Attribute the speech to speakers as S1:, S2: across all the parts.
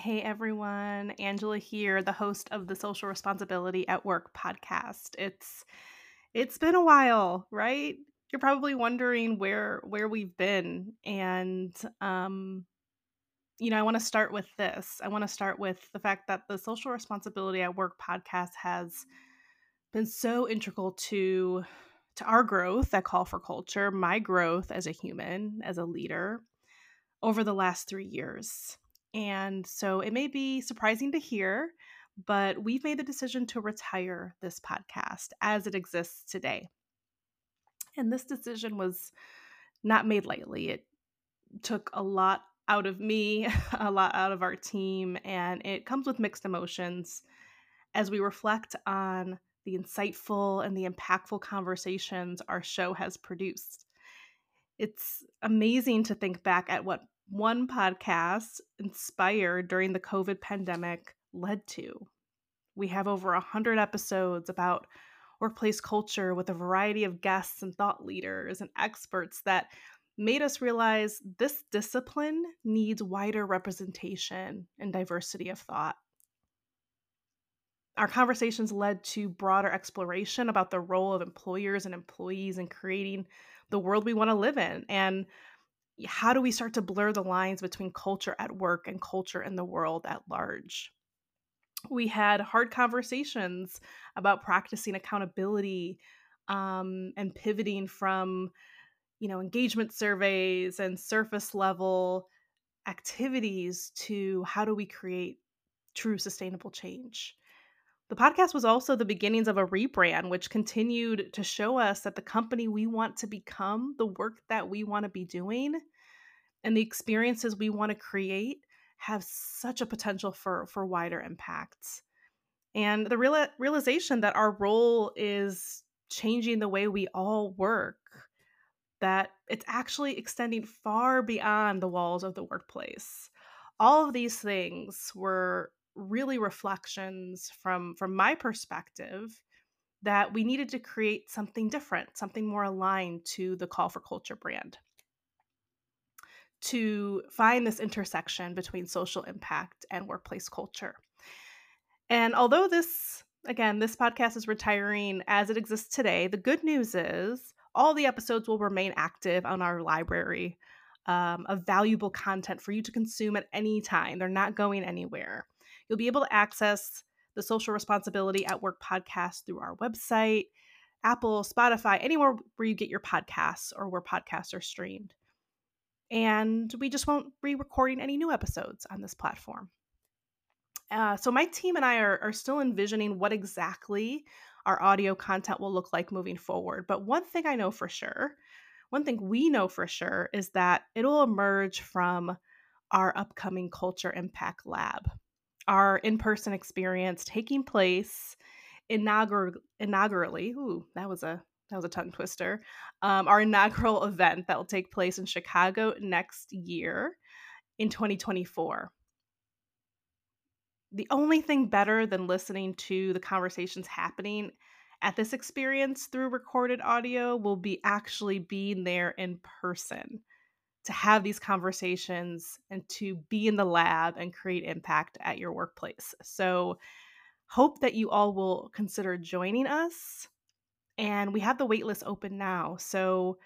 S1: Hey everyone, Angela here, the host of the Social Responsibility at Work podcast. It's it's been a while, right? You're probably wondering where where we've been and um you know, I want to start with this. I want to start with the fact that the Social Responsibility at Work podcast has been so integral to to our growth at Call for Culture, my growth as a human, as a leader over the last 3 years. And so it may be surprising to hear, but we've made the decision to retire this podcast as it exists today. And this decision was not made lightly. It took a lot out of me, a lot out of our team, and it comes with mixed emotions as we reflect on the insightful and the impactful conversations our show has produced. It's amazing to think back at what one podcast inspired during the COVID pandemic led to. We have over 100 episodes about workplace culture with a variety of guests and thought leaders and experts that made us realize this discipline needs wider representation and diversity of thought. Our conversations led to broader exploration about the role of employers and employees in creating the world we want to live in and how do we start to blur the lines between culture at work and culture in the world at large? We had hard conversations about practicing accountability um, and pivoting from, you know, engagement surveys and surface level activities to how do we create true sustainable change. The podcast was also the beginnings of a rebrand, which continued to show us that the company we want to become, the work that we want to be doing, and the experiences we want to create have such a potential for for wider impacts. And the real, realization that our role is changing the way we all work, that it's actually extending far beyond the walls of the workplace. All of these things were really reflections from from my perspective that we needed to create something different, something more aligned to the call for culture brand. To find this intersection between social impact and workplace culture. And although this, again, this podcast is retiring as it exists today, the good news is all the episodes will remain active on our library um, of valuable content for you to consume at any time. They're not going anywhere. You'll be able to access the Social Responsibility at Work podcast through our website, Apple, Spotify, anywhere where you get your podcasts or where podcasts are streamed. And we just won't be recording any new episodes on this platform. Uh, so, my team and I are, are still envisioning what exactly our audio content will look like moving forward. But one thing I know for sure, one thing we know for sure, is that it'll emerge from our upcoming Culture Impact Lab our in-person experience taking place inaugural inaugurally. Ooh, that was a that was a tongue twister. Um, our inaugural event that will take place in Chicago next year in 2024. The only thing better than listening to the conversations happening at this experience through recorded audio will be actually being there in person to have these conversations and to be in the lab and create impact at your workplace. So, hope that you all will consider joining us. And we have the waitlist open now. So,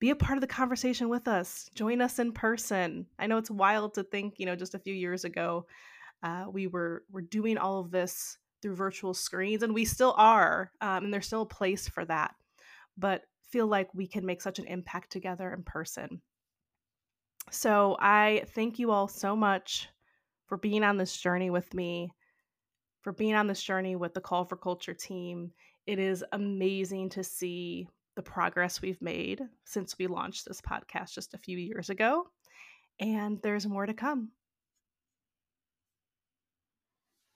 S1: be a part of the conversation with us. Join us in person. I know it's wild to think, you know, just a few years ago, uh, we were were doing all of this through virtual screens, and we still are. Um, and there's still a place for that. But feel like we can make such an impact together in person. So I thank you all so much for being on this journey with me, for being on this journey with the Call for Culture team. It is amazing to see the progress we've made since we launched this podcast just a few years ago. And there's more to come.